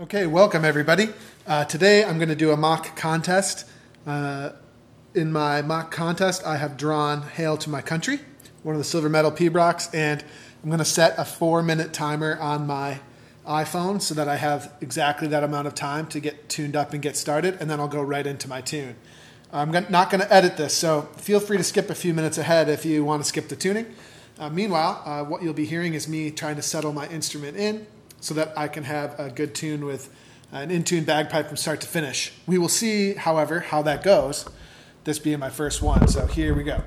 Okay, welcome everybody. Uh, today I'm going to do a mock contest. Uh, in my mock contest, I have drawn Hail to My Country, one of the silver medal Pibrochs, and I'm going to set a four minute timer on my iPhone so that I have exactly that amount of time to get tuned up and get started, and then I'll go right into my tune. I'm not going to edit this, so feel free to skip a few minutes ahead if you want to skip the tuning. Uh, meanwhile, uh, what you'll be hearing is me trying to settle my instrument in so that I can have a good tune with an in tune bagpipe from start to finish. We will see, however, how that goes, this being my first one. So here we go.